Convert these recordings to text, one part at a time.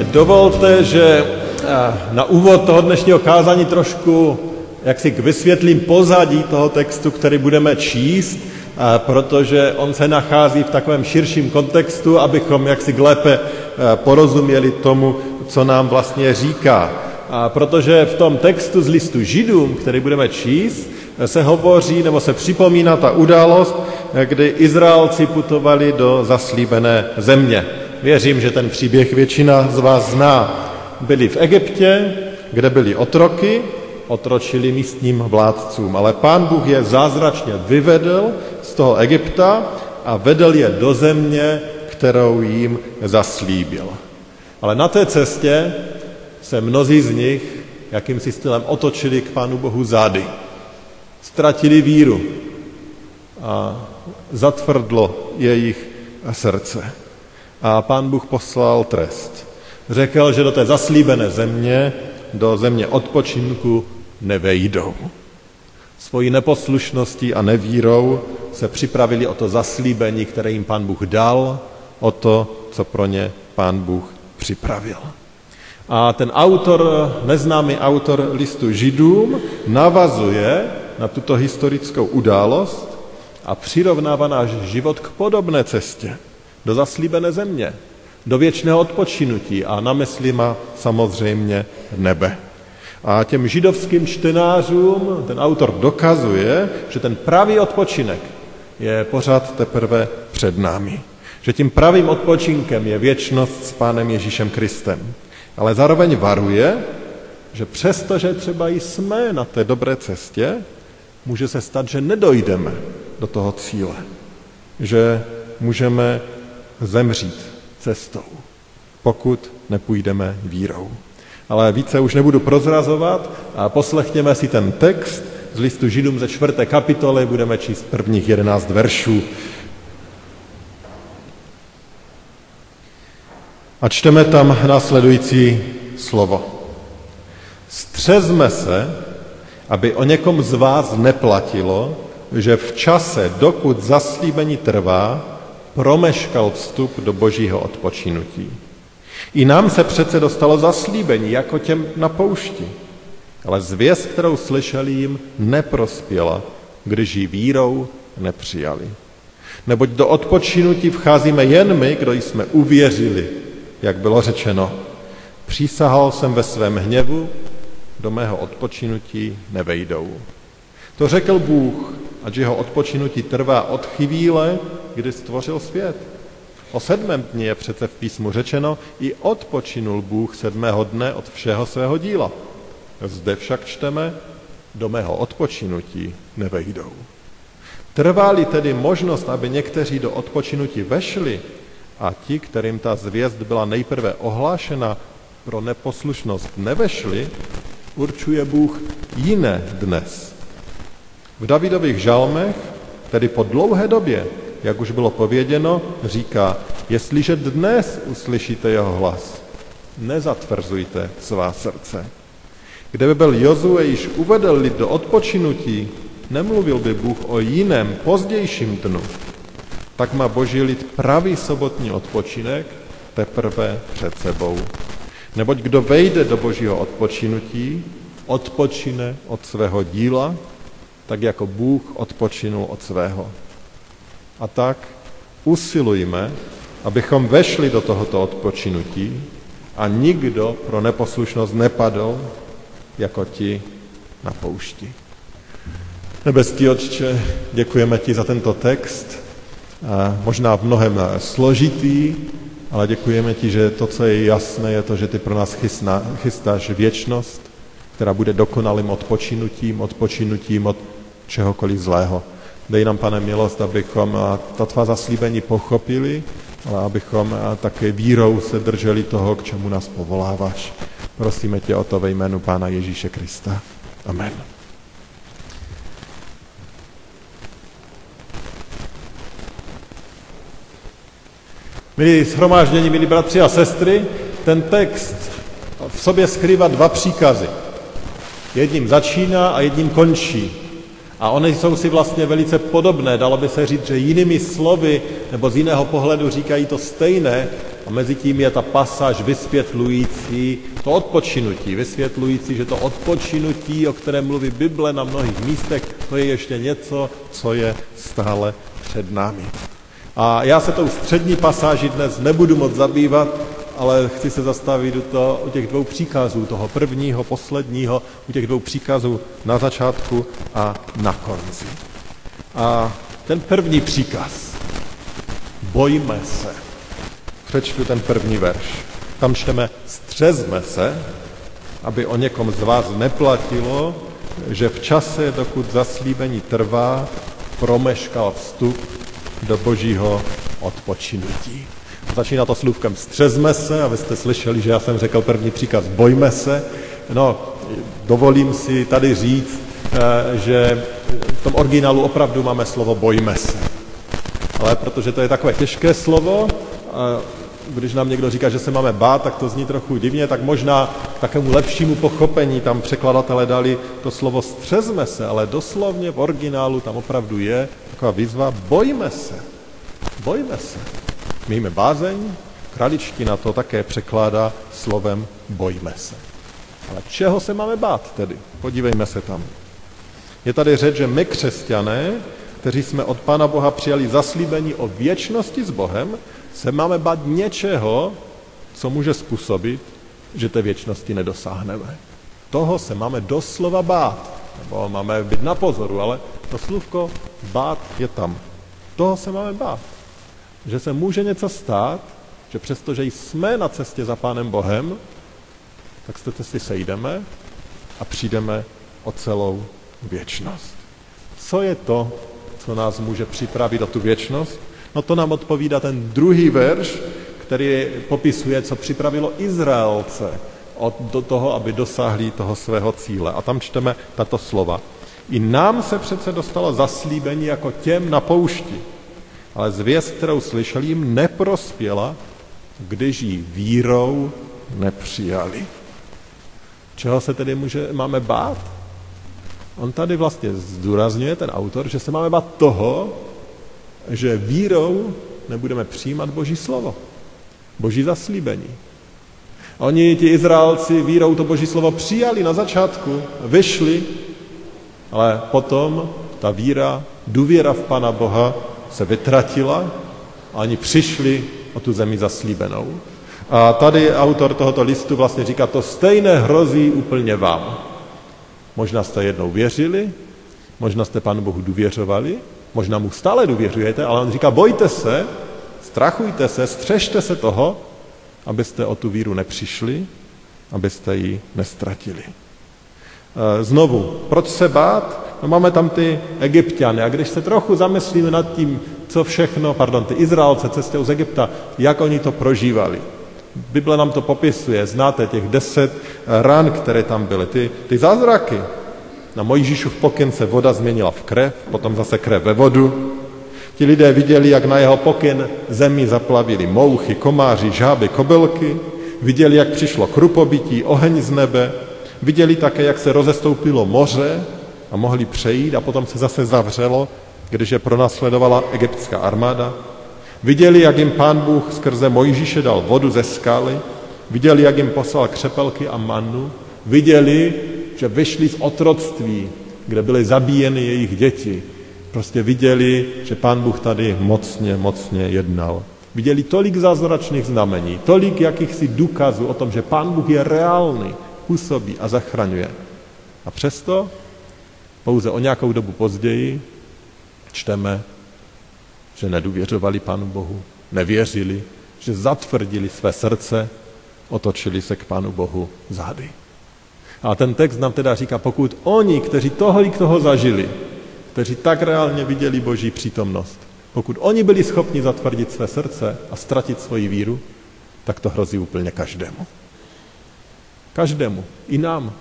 dovolte, že na úvod toho dnešního kázání trošku jak si vysvětlím pozadí toho textu, který budeme číst, protože on se nachází v takovém širším kontextu, abychom jaksi lépe porozuměli tomu, co nám vlastně říká. A protože v tom textu z listu Židům, který budeme číst, se hovoří nebo se připomíná ta událost, kdy Izraelci putovali do zaslíbené země. Věřím, že ten příběh většina z vás zná. Byli v Egyptě, kde byli otroky, otročili místním vládcům, ale pán Bůh je zázračně vyvedl z toho Egypta a vedl je do země, kterou jim zaslíbil. Ale na té cestě se mnozí z nich jakýmsi stylem otočili k Pánu Bohu zády. Ztratili víru a zatvrdlo jejich srdce. A pán Bůh poslal trest. Řekl, že do té zaslíbené země, do země odpočinku nevejdou. Svojí neposlušností a nevírou se připravili o to zaslíbení, které jim pán Bůh dal, o to, co pro ně pán Bůh připravil. A ten autor, neznámý autor listu Židům, navazuje na tuto historickou událost a přirovnává náš život k podobné cestě, do zaslíbené země, do věčného odpočinutí a na mysli má samozřejmě nebe. A těm židovským čtenářům ten autor dokazuje, že ten pravý odpočinek je pořád teprve před námi. Že tím pravým odpočinkem je věčnost s Pánem Ježíšem Kristem. Ale zároveň varuje, že přesto, že třeba jsme na té dobré cestě, může se stát, že nedojdeme do toho cíle. Že můžeme zemřít cestou, pokud nepůjdeme vírou. Ale více už nebudu prozrazovat a poslechněme si ten text z listu Židům ze čtvrté kapitoly, budeme číst prvních jedenáct veršů. A čteme tam následující slovo. Střezme se, aby o někom z vás neplatilo, že v čase, dokud zaslíbení trvá, promeškal vstup do božího odpočinutí. I nám se přece dostalo zaslíbení, jako těm na poušti. Ale zvěst, kterou slyšeli jim, neprospěla, když ji vírou nepřijali. Neboť do odpočinutí vcházíme jen my, kdo jsme uvěřili, jak bylo řečeno. Přísahal jsem ve svém hněvu, do mého odpočinutí nevejdou. To řekl Bůh, ať jeho odpočinutí trvá od chvíle, kdy stvořil svět. O sedmém dni je přece v písmu řečeno, i odpočinul Bůh sedmého dne od všeho svého díla. Zde však čteme, do mého odpočinutí nevejdou. Trvá-li tedy možnost, aby někteří do odpočinutí vešli a ti, kterým ta zvěst byla nejprve ohlášena, pro neposlušnost nevešli, určuje Bůh jiné dnes. V Davidových žalmech, tedy po dlouhé době, jak už bylo pověděno, říká, jestliže dnes uslyšíte jeho hlas, nezatvrzujte svá srdce. Kdyby byl Jozue již uvedl lid do odpočinutí, nemluvil by Bůh o jiném, pozdějším dnu. Tak má boží lid pravý sobotní odpočinek teprve před sebou. Neboť kdo vejde do božího odpočinutí, odpočine od svého díla, tak jako Bůh odpočinul od svého. A tak usilujme, abychom vešli do tohoto odpočinutí a nikdo pro neposlušnost nepadl, jako ti na poušti. Nebeský Otče, děkujeme ti za tento text, možná v mnohem složitý, ale děkujeme ti, že to, co je jasné, je to, že ty pro nás chystá, chystáš věčnost, která bude dokonalým odpočinutím, odpočinutím od čehokoliv zlého. Dej nám, pane, milost, abychom ta tvá zaslíbení pochopili ale abychom také vírou se drželi toho, k čemu nás povoláváš. Prosíme tě o to ve jménu Pána Ježíše Krista. Amen. Milí shromáždění, milí bratři a sestry, ten text v sobě skrývá dva příkazy. Jedním začíná a jedním končí. A oni jsou si vlastně velice podobné. Dalo by se říct, že jinými slovy nebo z jiného pohledu říkají to stejné a mezi tím je ta pasáž vysvětlující to odpočinutí, vysvětlující, že to odpočinutí, o kterém mluví Bible na mnohých místech, to je ještě něco, co je stále před námi. A já se tou střední pasáží dnes nebudu moc zabývat, ale chci se zastavit u, to, u těch dvou příkazů, toho prvního, posledního, u těch dvou příkazů na začátku a na konci. A ten první příkaz, bojme se. Přečtu ten první verš. Tam čteme, střezme se, aby o někom z vás neplatilo, že v čase, dokud zaslíbení trvá, promeškal vstup do božího odpočinutí. Začíná to slůvkem střezme se, a vy jste slyšeli, že já jsem řekl první příkaz bojme se. No, dovolím si tady říct, eh, že v tom originálu opravdu máme slovo bojme se. Ale protože to je takové těžké slovo, když nám někdo říká, že se máme bát, tak to zní trochu divně, tak možná k takovému lepšímu pochopení tam překladatelé dali to slovo střezme se, ale doslovně v originálu tam opravdu je taková výzva bojme se. Bojme se. Mějme bázeň, kraličtina to také překládá slovem bojme se. Ale čeho se máme bát tedy? Podívejme se tam. Je tady řeč, že my křesťané, kteří jsme od Pána Boha přijali zaslíbení o věčnosti s Bohem, se máme bát něčeho, co může způsobit, že té věčnosti nedosáhneme. Toho se máme doslova bát. Nebo máme být na pozoru, ale to slůvko bát je tam. Toho se máme bát. Že se může něco stát, že přestože jsme na cestě za Pánem Bohem, tak z té cesty sejdeme a přijdeme o celou věčnost. Co je to, co nás může připravit o tu věčnost? No to nám odpovídá ten druhý verš, který popisuje, co připravilo Izraelce od, do toho, aby dosáhli toho svého cíle. A tam čteme tato slova. I nám se přece dostalo zaslíbení jako těm na poušti, ale zvěst, kterou slyšeli, jim neprospěla, když ji vírou nepřijali. Čeho se tedy může, máme bát? On tady vlastně zdůrazňuje, ten autor, že se máme bát toho, že vírou nebudeme přijímat Boží slovo, Boží zaslíbení. Oni, ti Izraelci, vírou to Boží slovo přijali na začátku, vyšli, ale potom ta víra, důvěra v Pana Boha se vytratila a oni přišli o tu zemi zaslíbenou. A tady autor tohoto listu vlastně říká, to stejné hrozí úplně vám. Možná jste jednou věřili, možná jste Pánu Bohu důvěřovali, Možná mu stále důvěřujete, ale on říká, bojte se, strachujte se, střežte se toho, abyste o tu víru nepřišli, abyste ji nestratili. E, znovu, proč se bát? No máme tam ty egyptiany a když se trochu zamyslíme nad tím, co všechno, pardon, ty Izraelce cestou z Egypta, jak oni to prožívali. Bible nám to popisuje, znáte těch deset ran, které tam byly, ty, ty zázraky, na Mojžíšův pokyn se voda změnila v krev, potom zase krev ve vodu. Ti lidé viděli, jak na jeho pokyn zemi zaplavili mouchy, komáři, žáby, kobylky. Viděli, jak přišlo krupobytí, oheň z nebe. Viděli také, jak se rozestoupilo moře a mohli přejít a potom se zase zavřelo, když je pronásledovala egyptská armáda. Viděli, jak jim pán Bůh skrze Mojžíše dal vodu ze skaly. Viděli, jak jim poslal křepelky a mannu. Viděli, že vyšli z otroctví, kde byly zabíjeny jejich děti. Prostě viděli, že pán Bůh tady mocně, mocně jednal. Viděli tolik zázračných znamení, tolik jakýchsi důkazů o tom, že pán Bůh je reálný, působí a zachraňuje. A přesto pouze o nějakou dobu později čteme, že nedůvěřovali Pánu Bohu, nevěřili, že zatvrdili své srdce, otočili se k Pánu Bohu zády. A ten text nám teda říká, pokud oni, kteří toholik toho zažili, kteří tak reálně viděli Boží přítomnost, Pokud oni byli schopni zatvrdit své srdce a ztratit svoji víru, tak to hrozí úplně každému. Každému, i nám.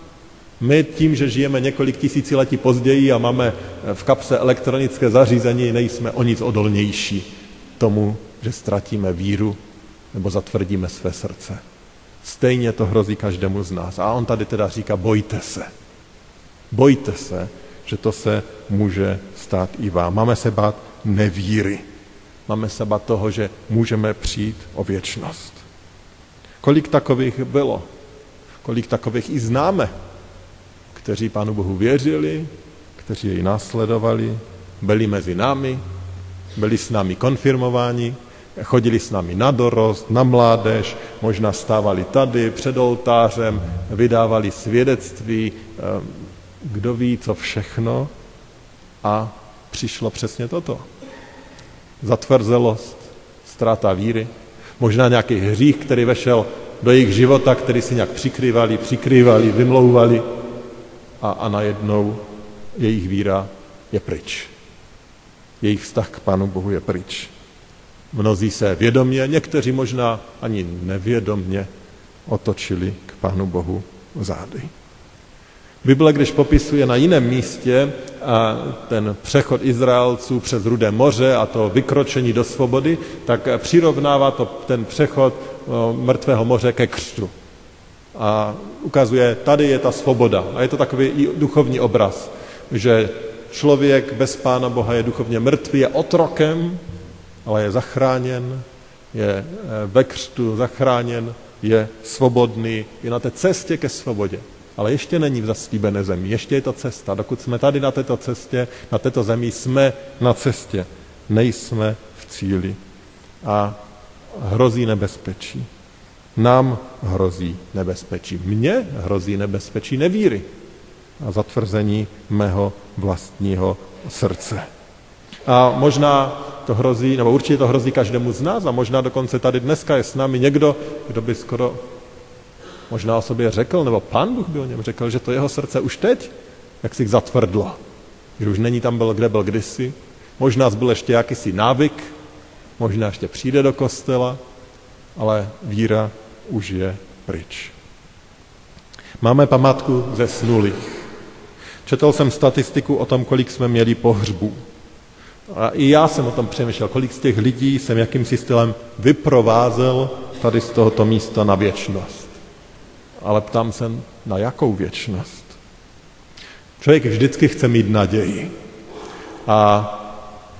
My tím, že žijeme několik tisíciletí později a máme v kapse elektronické zařízení, nejsme o nic odolnější tomu, že ztratíme víru nebo zatvrdíme své srdce. Stejně to hrozí každému z nás. A on tady teda říká, bojte se. Bojte se, že to se může stát i vám. Máme se bát nevíry. Máme se bát toho, že můžeme přijít o věčnost. Kolik takových bylo? Kolik takových i známe, kteří Pánu Bohu věřili, kteří jej následovali, byli mezi námi, byli s námi konfirmováni, chodili s námi na dorost, na mládež, možná stávali tady před oltářem, vydávali svědectví, ehm, kdo ví, co všechno. A přišlo přesně toto. Zatvrzelost, ztráta víry, možná nějaký hřích, který vešel do jejich života, který si nějak přikrývali, přikrývali, vymlouvali a, a najednou jejich víra je pryč. Jejich vztah k Pánu Bohu je pryč. Mnozí se vědomě, někteří možná ani nevědomně otočili k Pánu Bohu zády. Bible, když popisuje na jiném místě a ten přechod Izraelců přes Rudé moře a to vykročení do svobody, tak přirovnává to ten přechod mrtvého moře ke křtu. A ukazuje, tady je ta svoboda. A je to takový i duchovní obraz, že člověk bez Pána Boha je duchovně mrtvý, je otrokem, ale je zachráněn, je e, ve křtu zachráněn, je svobodný, je na té cestě ke svobodě ale ještě není v zaslíbené zemi, ještě je to cesta. Dokud jsme tady na této cestě, na této zemi, jsme na cestě, nejsme v cíli. A hrozí nebezpečí. Nám hrozí nebezpečí. Mně hrozí nebezpečí nevíry a zatvrzení mého vlastního srdce. A možná to hrozí, nebo určitě to hrozí každému z nás a možná dokonce tady dneska je s námi někdo, kdo by skoro možná o sobě řekl, nebo pán Bůh by o něm řekl, že to jeho srdce už teď, jak si zatvrdlo. Že už není tam byl, kde byl kdysi. Možná byl ještě jakýsi návyk, možná ještě přijde do kostela, ale víra už je pryč. Máme památku ze snulých. Četl jsem statistiku o tom, kolik jsme měli pohřbů. A i já jsem o tom přemýšlel, kolik z těch lidí jsem jakýmsi stylem vyprovázel tady z tohoto místa na věčnost ale ptám se, na jakou věčnost. Člověk vždycky chce mít naději. A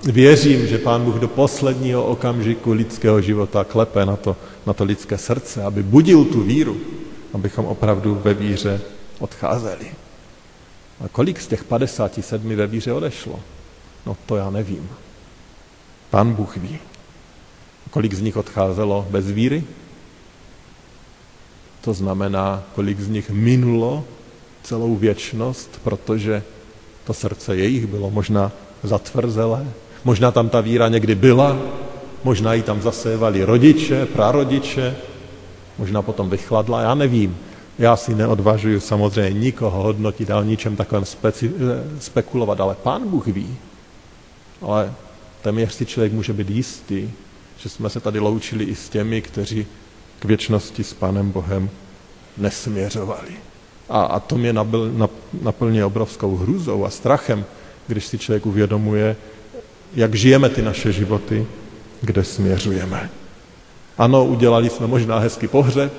věřím, že Pán Bůh do posledního okamžiku lidského života klepe na to, na to lidské srdce, aby budil tu víru, abychom opravdu ve víře odcházeli. A kolik z těch 57 ve víře odešlo? No to já nevím. Pán Bůh ví. Kolik z nich odcházelo bez víry? To znamená, kolik z nich minulo celou věčnost, protože to srdce jejich bylo možná zatvrzelé, možná tam ta víra někdy byla, možná ji tam zasévali rodiče, prarodiče, možná potom vychladla, já nevím. Já si neodvažuji samozřejmě nikoho hodnotit a o ničem takovém speci- spekulovat, ale pán Bůh ví. Ale téměř si člověk může být jistý, že jsme se tady loučili i s těmi, kteří k věčnosti s Pánem Bohem nesměřovali. A, a to mě nabil, naplně obrovskou hrůzou a strachem, když si člověk uvědomuje, jak žijeme ty naše životy, kde směřujeme. Ano, udělali jsme možná hezký pohřeb,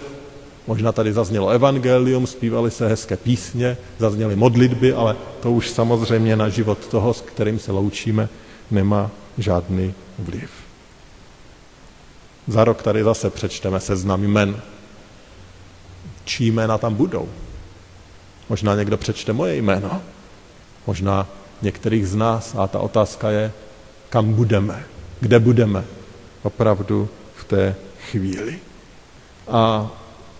možná tady zaznělo evangelium, zpívali se hezké písně, zazněly modlitby, ale to už samozřejmě na život toho, s kterým se loučíme, nemá žádný vliv. Za rok tady zase přečteme seznam jmen. Čí jména tam budou? Možná někdo přečte moje jméno. Možná některých z nás. A ta otázka je, kam budeme, kde budeme opravdu v té chvíli. A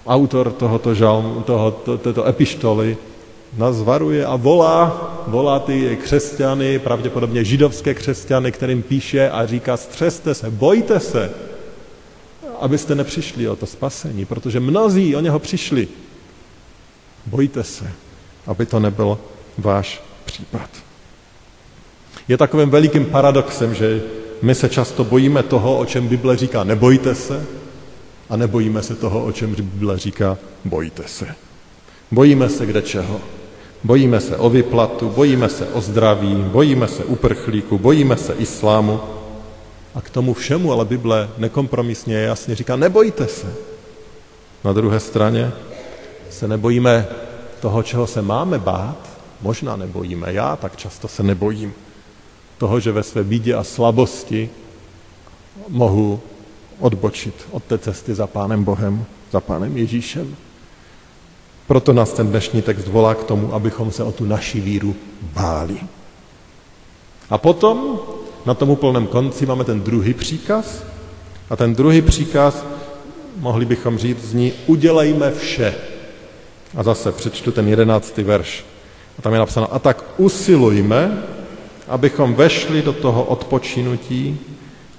autor tohoto žalmu, tohoto, této epištoly nás varuje a volá, volá ty křesťany, pravděpodobně židovské křesťany, kterým píše a říká, střeste se, bojte se, abyste nepřišli o to spasení, protože mnozí o něho přišli. Bojte se, aby to nebyl váš případ. Je takovým velikým paradoxem, že my se často bojíme toho, o čem Bible říká nebojte se, a nebojíme se toho, o čem Bible říká bojte se. Bojíme se kde čeho. Bojíme se o vyplatu, bojíme se o zdraví, bojíme se uprchlíku, bojíme se islámu. A k tomu všemu ale Bible nekompromisně jasně říká, nebojte se. Na druhé straně se nebojíme toho, čeho se máme bát, možná nebojíme, já tak často se nebojím toho, že ve své bídě a slabosti mohu odbočit od té cesty za Pánem Bohem, za Pánem Ježíšem. Proto nás ten dnešní text volá k tomu, abychom se o tu naši víru báli. A potom na tom úplném konci máme ten druhý příkaz. A ten druhý příkaz, mohli bychom říct, zní udělejme vše. A zase přečtu ten jedenáctý verš. A tam je napsáno, a tak usilujme, abychom vešli do toho odpočinutí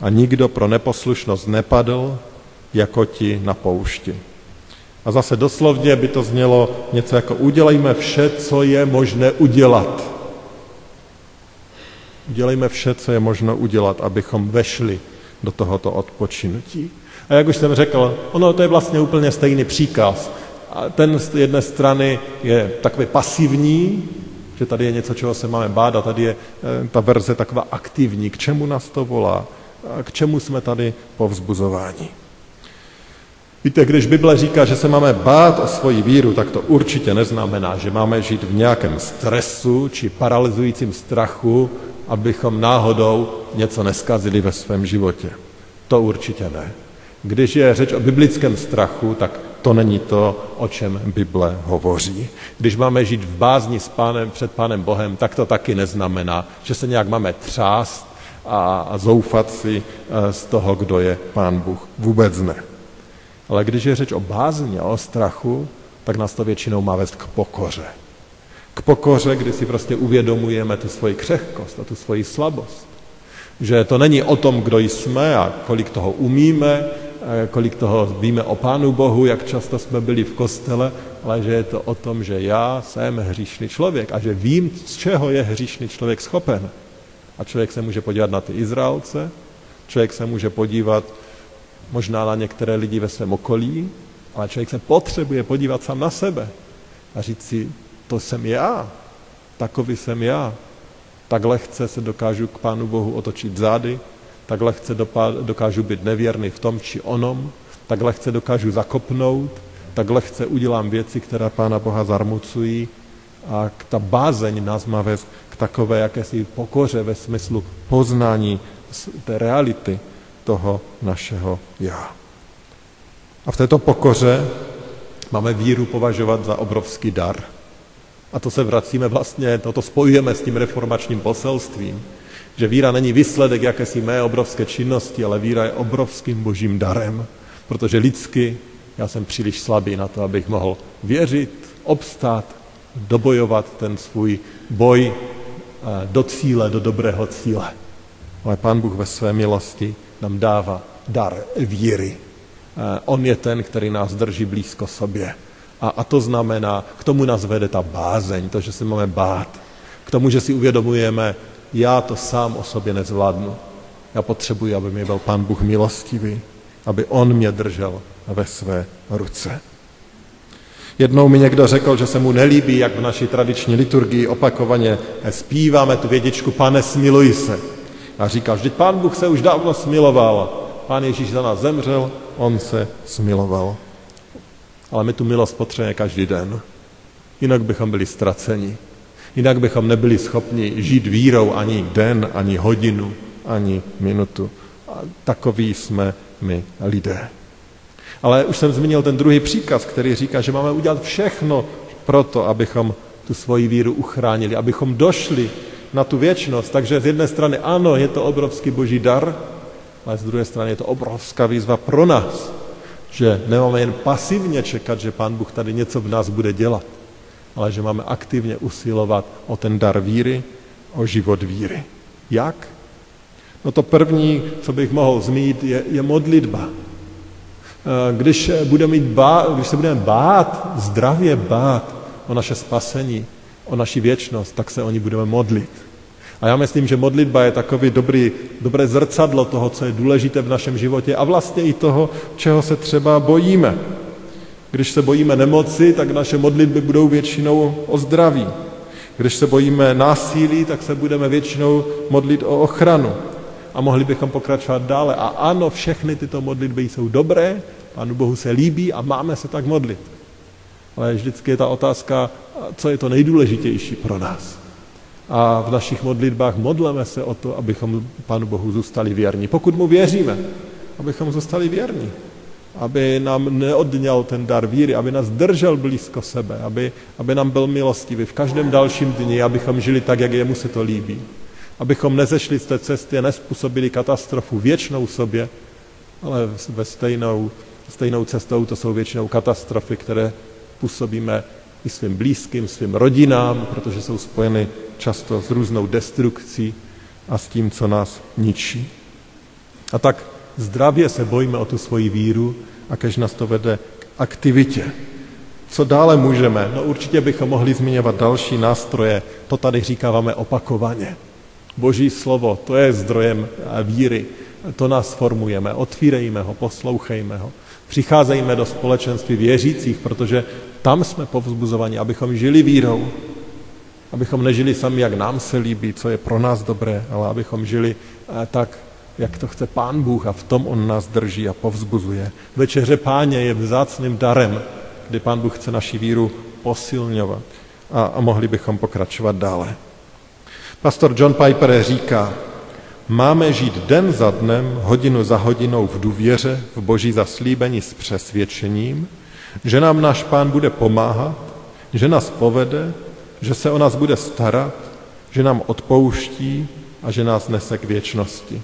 a nikdo pro neposlušnost nepadl, jako ti na poušti. A zase doslovně by to znělo něco jako udělejme vše, co je možné udělat. Udělejme vše, co je možno udělat, abychom vešli do tohoto odpočinutí. A jak už jsem řekl, ono to je vlastně úplně stejný příkaz. A ten z jedné strany je takový pasivní, že tady je něco, čeho se máme bát, a tady je eh, ta verze taková aktivní. K čemu nás to volá? A k čemu jsme tady povzbuzováni? Víte, když Bible říká, že se máme bát o svoji víru, tak to určitě neznamená, že máme žít v nějakém stresu či paralyzujícím strachu, abychom náhodou něco neskazili ve svém životě. To určitě ne. Když je řeč o biblickém strachu, tak to není to, o čem Bible hovoří. Když máme žít v bázni s pánem, před Pánem Bohem, tak to taky neznamená, že se nějak máme třást a, zoufat si eh, z toho, kdo je Pán Bůh. Vůbec ne. Ale když je řeč o bázni a o strachu, tak nás to většinou má vést k pokoře. K pokoře, kdy si prostě uvědomujeme tu svoji křehkost a tu svoji slabost. Že to není o tom, kdo jsme a kolik toho umíme, kolik toho víme o Pánu Bohu, jak často jsme byli v kostele, ale že je to o tom, že já jsem hříšný člověk a že vím, z čeho je hříšný člověk schopen. A člověk se může podívat na ty Izraelce, člověk se může podívat možná na některé lidi ve svém okolí, ale člověk se potřebuje podívat sám na sebe a říct si, to jsem já, takový jsem já. Tak lehce se dokážu k Pánu Bohu otočit zády, tak lehce dokážu být nevěrný v tom či onom, tak lehce dokážu zakopnout, tak lehce udělám věci, které Pána Boha zarmucují a ta bázeň nás má vést k takové jakési pokoře ve smyslu poznání té reality toho našeho já. A v této pokoře máme víru považovat za obrovský dar. A to se vracíme vlastně, toto spojujeme s tím reformačním poselstvím, že víra není výsledek jakési mé obrovské činnosti, ale víra je obrovským božím darem, protože lidsky já jsem příliš slabý na to, abych mohl věřit, obstát, dobojovat ten svůj boj eh, do cíle, do dobrého cíle. Ale Pán Bůh ve své milosti nám dává dar víry. Eh, on je ten, který nás drží blízko sobě. A, a to znamená, k tomu nás vede ta bázeň, to, že se máme bát. K tomu, že si uvědomujeme, já to sám o sobě nezvládnu. Já potřebuji, aby mi byl Pán Bůh milostivý, aby On mě držel ve své ruce. Jednou mi někdo řekl, že se mu nelíbí, jak v naší tradiční liturgii opakovaně zpíváme tu vědičku Pane, smiluj se. A říká, vždyť Pán Bůh se už dávno smiloval. Pán Ježíš za nás zemřel, On se smiloval. Ale my tu milost potřebujeme každý den. Jinak bychom byli ztraceni. Jinak bychom nebyli schopni žít vírou ani den, ani hodinu, ani minutu. A takový jsme my lidé. Ale už jsem zmínil ten druhý příkaz, který říká, že máme udělat všechno pro to, abychom tu svoji víru uchránili, abychom došli na tu věčnost. Takže z jedné strany ano, je to obrovský boží dar, ale z druhé strany je to obrovská výzva pro nás, že nemáme jen pasivně čekat, že Pán Bůh tady něco v nás bude dělat, ale že máme aktivně usilovat o ten dar víry, o život víry. Jak? No to první, co bych mohl zmínit, je, je modlitba. Eh, když, budeme mít bát, když se budeme bát, zdravě bát o naše spasení, o naši věčnost, tak se o ní budeme modlit. A já myslím, že modlitba je takový dobrý, dobré zrcadlo toho, co je důležité v našem životě a vlastně i toho, čeho se třeba bojíme. Když se bojíme nemoci, tak naše modlitby budou většinou o zdraví. Když se bojíme násilí, tak se budeme většinou modlit o ochranu. A mohli bychom pokračovat dále. A ano, všechny tyto modlitby jsou dobré, Pánu Bohu se líbí a máme se tak modlit. Ale vždycky je ta otázka, co je to nejdůležitější pro nás. A v našich modlitbách modleme se o to, abychom Pánu Bohu zůstali věrní. Pokud mu věříme, abychom zůstali věrní. Aby nám neodňal ten dar víry, aby nás držel blízko sebe, aby, aby nám byl milostivý v každém dalším dni, abychom žili tak, jak jemu se to líbí. Abychom nezešli z té cesty a nespůsobili katastrofu věčnou sobě, ale ve stejnou, stejnou cestou to jsou většinou katastrofy, které působíme i svým blízkým, svým rodinám, protože jsou spojeny často s různou destrukcí a s tím, co nás ničí. A tak zdravě se bojíme o tu svoji víru a kež nás to vede k aktivitě. Co dále můžeme? No určitě bychom mohli zmiňovat další nástroje. To tady říkáváme opakovaně. Boží slovo, to je zdrojem víry. To nás formujeme. Otvírejme ho, poslouchejme ho. Přicházejme do společenství věřících, protože tam jsme povzbuzovaní, abychom žili vírou, abychom nežili sami, jak nám se líbí, co je pro nás dobré, ale abychom žili eh, tak, jak to chce Pán Bůh a v tom On nás drží a povzbuzuje. Večeře páně je vzácným darem, kdy Pán Bůh chce naši víru posilňovat a, a mohli bychom pokračovat dále. Pastor John Piper říká, máme žít den za dnem, hodinu za hodinou v důvěře, v boží zaslíbení s přesvědčením, že nám náš pán bude pomáhat, že nás povede, že se o nás bude starat, že nám odpouští a že nás nese k věčnosti.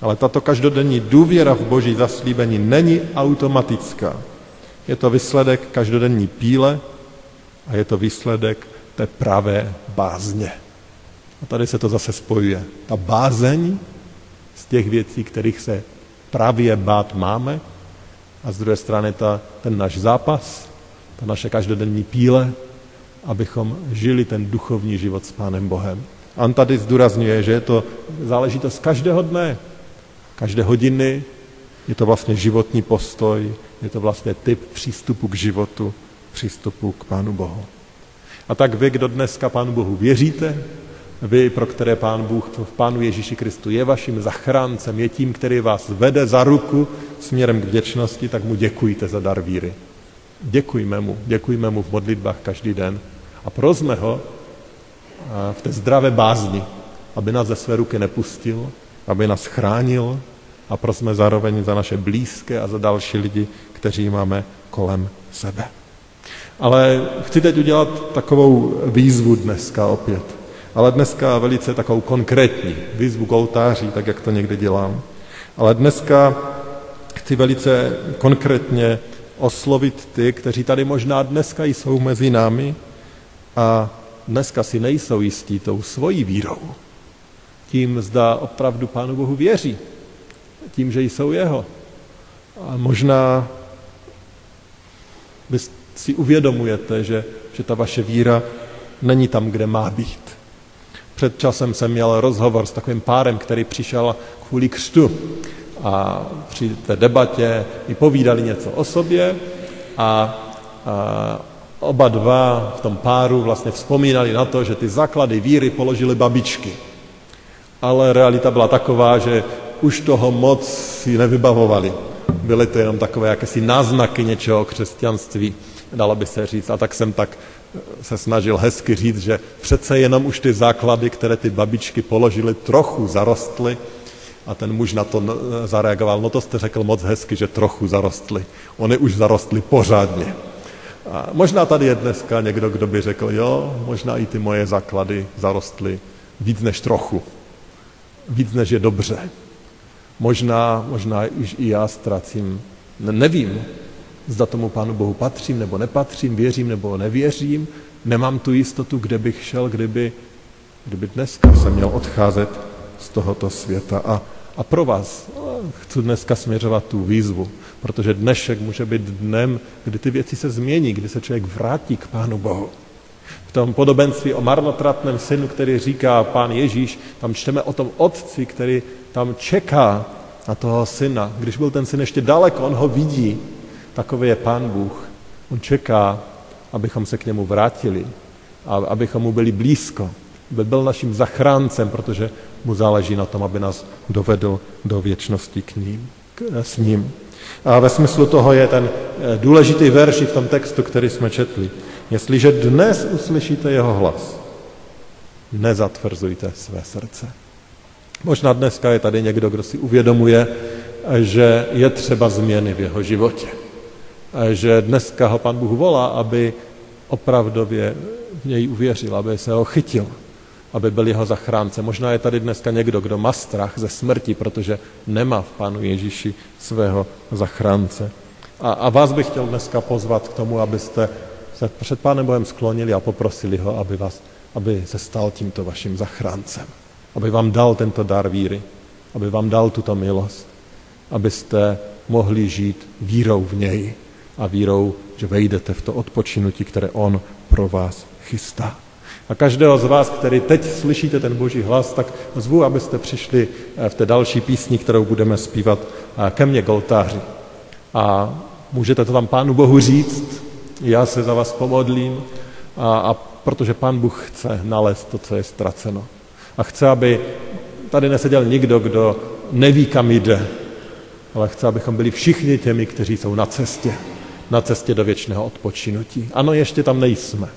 Ale tato každodenní důvěra v boží zaslíbení není automatická. Je to výsledek každodenní píle a je to výsledek té pravé bázně. A tady se to zase spojuje. Ta bázeň z těch věcí, kterých se právě bát máme, a z druhé strany ta, ten náš zápas, ta naše každodenní píle, abychom žili ten duchovní život s Pánem Bohem. On tady zdůrazňuje, že je to záležitost každého dne, každé hodiny, je to vlastně životní postoj, je to vlastně typ přístupu k životu, přístupu k Pánu Bohu. A tak vy, kdo dneska Pánu Bohu věříte, vy, pro které Pán Bůh v Pánu Ježíši Kristu je vaším zachráncem, je tím, který vás vede za ruku směrem k věčnosti, tak mu děkujte za dar víry. Děkujme mu, děkujme mu v modlitbách každý den a prosme ho v té zdravé bázni, aby nás ze své ruky nepustil, aby nás chránil a prosme zároveň za naše blízké a za další lidi, kteří máme kolem sebe. Ale chci teď udělat takovou výzvu dneska opět ale dneska velice takovou konkrétní výzvu k oltáři, tak jak to někdy dělám. Ale dneska chci velice konkrétně oslovit ty, kteří tady možná dneska jsou mezi námi a dneska si nejsou jistí tou svojí vírou. Tím zda opravdu Pánu Bohu věří. Tím, že jsou jeho. A možná vy si uvědomujete, že, že ta vaše víra není tam, kde má být. Před časem jsem měl rozhovor s takovým párem, který přišel kvůli křtu a při té debatě mi povídali něco o sobě a, a oba dva v tom páru vlastně vzpomínali na to, že ty základy víry položily babičky. Ale realita byla taková, že už toho moc si nevybavovali. Byly to jenom takové jakési náznaky něčeho křesťanství, dalo by se říct. A tak jsem tak se snažil hezky říct, že přece jenom už ty základy, které ty babičky položily, trochu zarostly a ten muž na to zareagoval, no to jste řekl moc hezky, že trochu zarostly. Oni už zarostly pořádně. A možná tady je dneska někdo, kdo by řekl, jo, možná i ty moje základy zarostly víc než trochu. Víc než je dobře. Možná, možná i já ztracím, ne, nevím, zda tomu Pánu Bohu patřím nebo nepatřím, věřím nebo nevěřím, nemám tu jistotu, kde bych šel, kdyby, kdyby dneska jsem měl odcházet z tohoto světa. A, a pro vás no, chci dneska směřovat tu výzvu, protože dnešek může být dnem, kdy ty věci se změní, kdy se člověk vrátí k Pánu Bohu. Tom podobenství o marnotratném synu, který říká pán Ježíš, tam čteme o tom otci, který tam čeká na toho syna. Když byl ten syn ještě daleko, on ho vidí. Takový je pán Bůh. On čeká, abychom se k němu vrátili, a abychom mu byli blízko, aby byl naším zachráncem, protože mu záleží na tom, aby nás dovedl do věčnosti k ním, k, s ním. A ve smyslu toho je ten eh, důležitý verš v tom textu, který jsme četli. Jestliže dnes uslyšíte jeho hlas, nezatvrzujte své srdce. Možná dneska je tady někdo, kdo si uvědomuje, že je třeba změny v jeho životě. Že dneska ho pan Bůh volá, aby opravdově v něj uvěřil, aby se ho chytil, aby byl jeho zachránce. Možná je tady dneska někdo, kdo má strach ze smrti, protože nemá v Pánu Ježíši svého zachránce. A, a vás bych chtěl dneska pozvat k tomu, abyste se před Pánem Bohem sklonili a poprosili ho, aby, vás, aby se stal tímto vaším zachráncem. Aby vám dal tento dar víry, aby vám dal tuto milost, abyste mohli žít vírou v něj a vírou, že vejdete v to odpočinutí, které on pro vás chystá. A každého z vás, který teď slyšíte ten boží hlas, tak zvu, abyste přišli eh, v té další písni, kterou budeme zpívat eh, ke mně goltáři. A můžete to tam Pánu Bohu říct, já se za vás pomodlím, a, a protože Pán Bůh chce nalézt to, co je ztraceno. A chce, aby tady neseděl nikdo, kdo neví, kam jde, ale chce, abychom byli všichni těmi, kteří jsou na cestě, na cestě do věčného odpočinutí. Ano, ještě tam nejsme.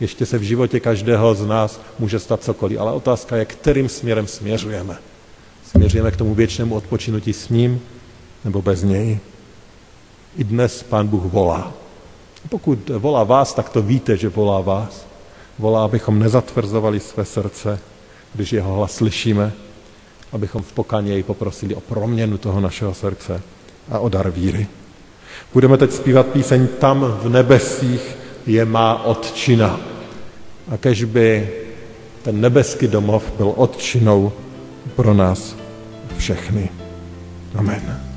Ještě se v životě každého z nás může stát cokoliv, ale otázka je, kterým směrem směřujeme. Směřujeme k tomu věčnému odpočinutí s ním nebo bez něj. I dnes Pán Bůh volá. Pokud volá vás, tak to víte, že volá vás. Volá, abychom nezatvrzovali své srdce, když jeho hlas slyšíme, abychom v pokaně jej poprosili o proměnu toho našeho srdce a o dar víry. Budeme teď zpívat píseň Tam v nebesích je má odčina. A kež by ten nebeský domov byl odčinou pro nás všechny. Amen.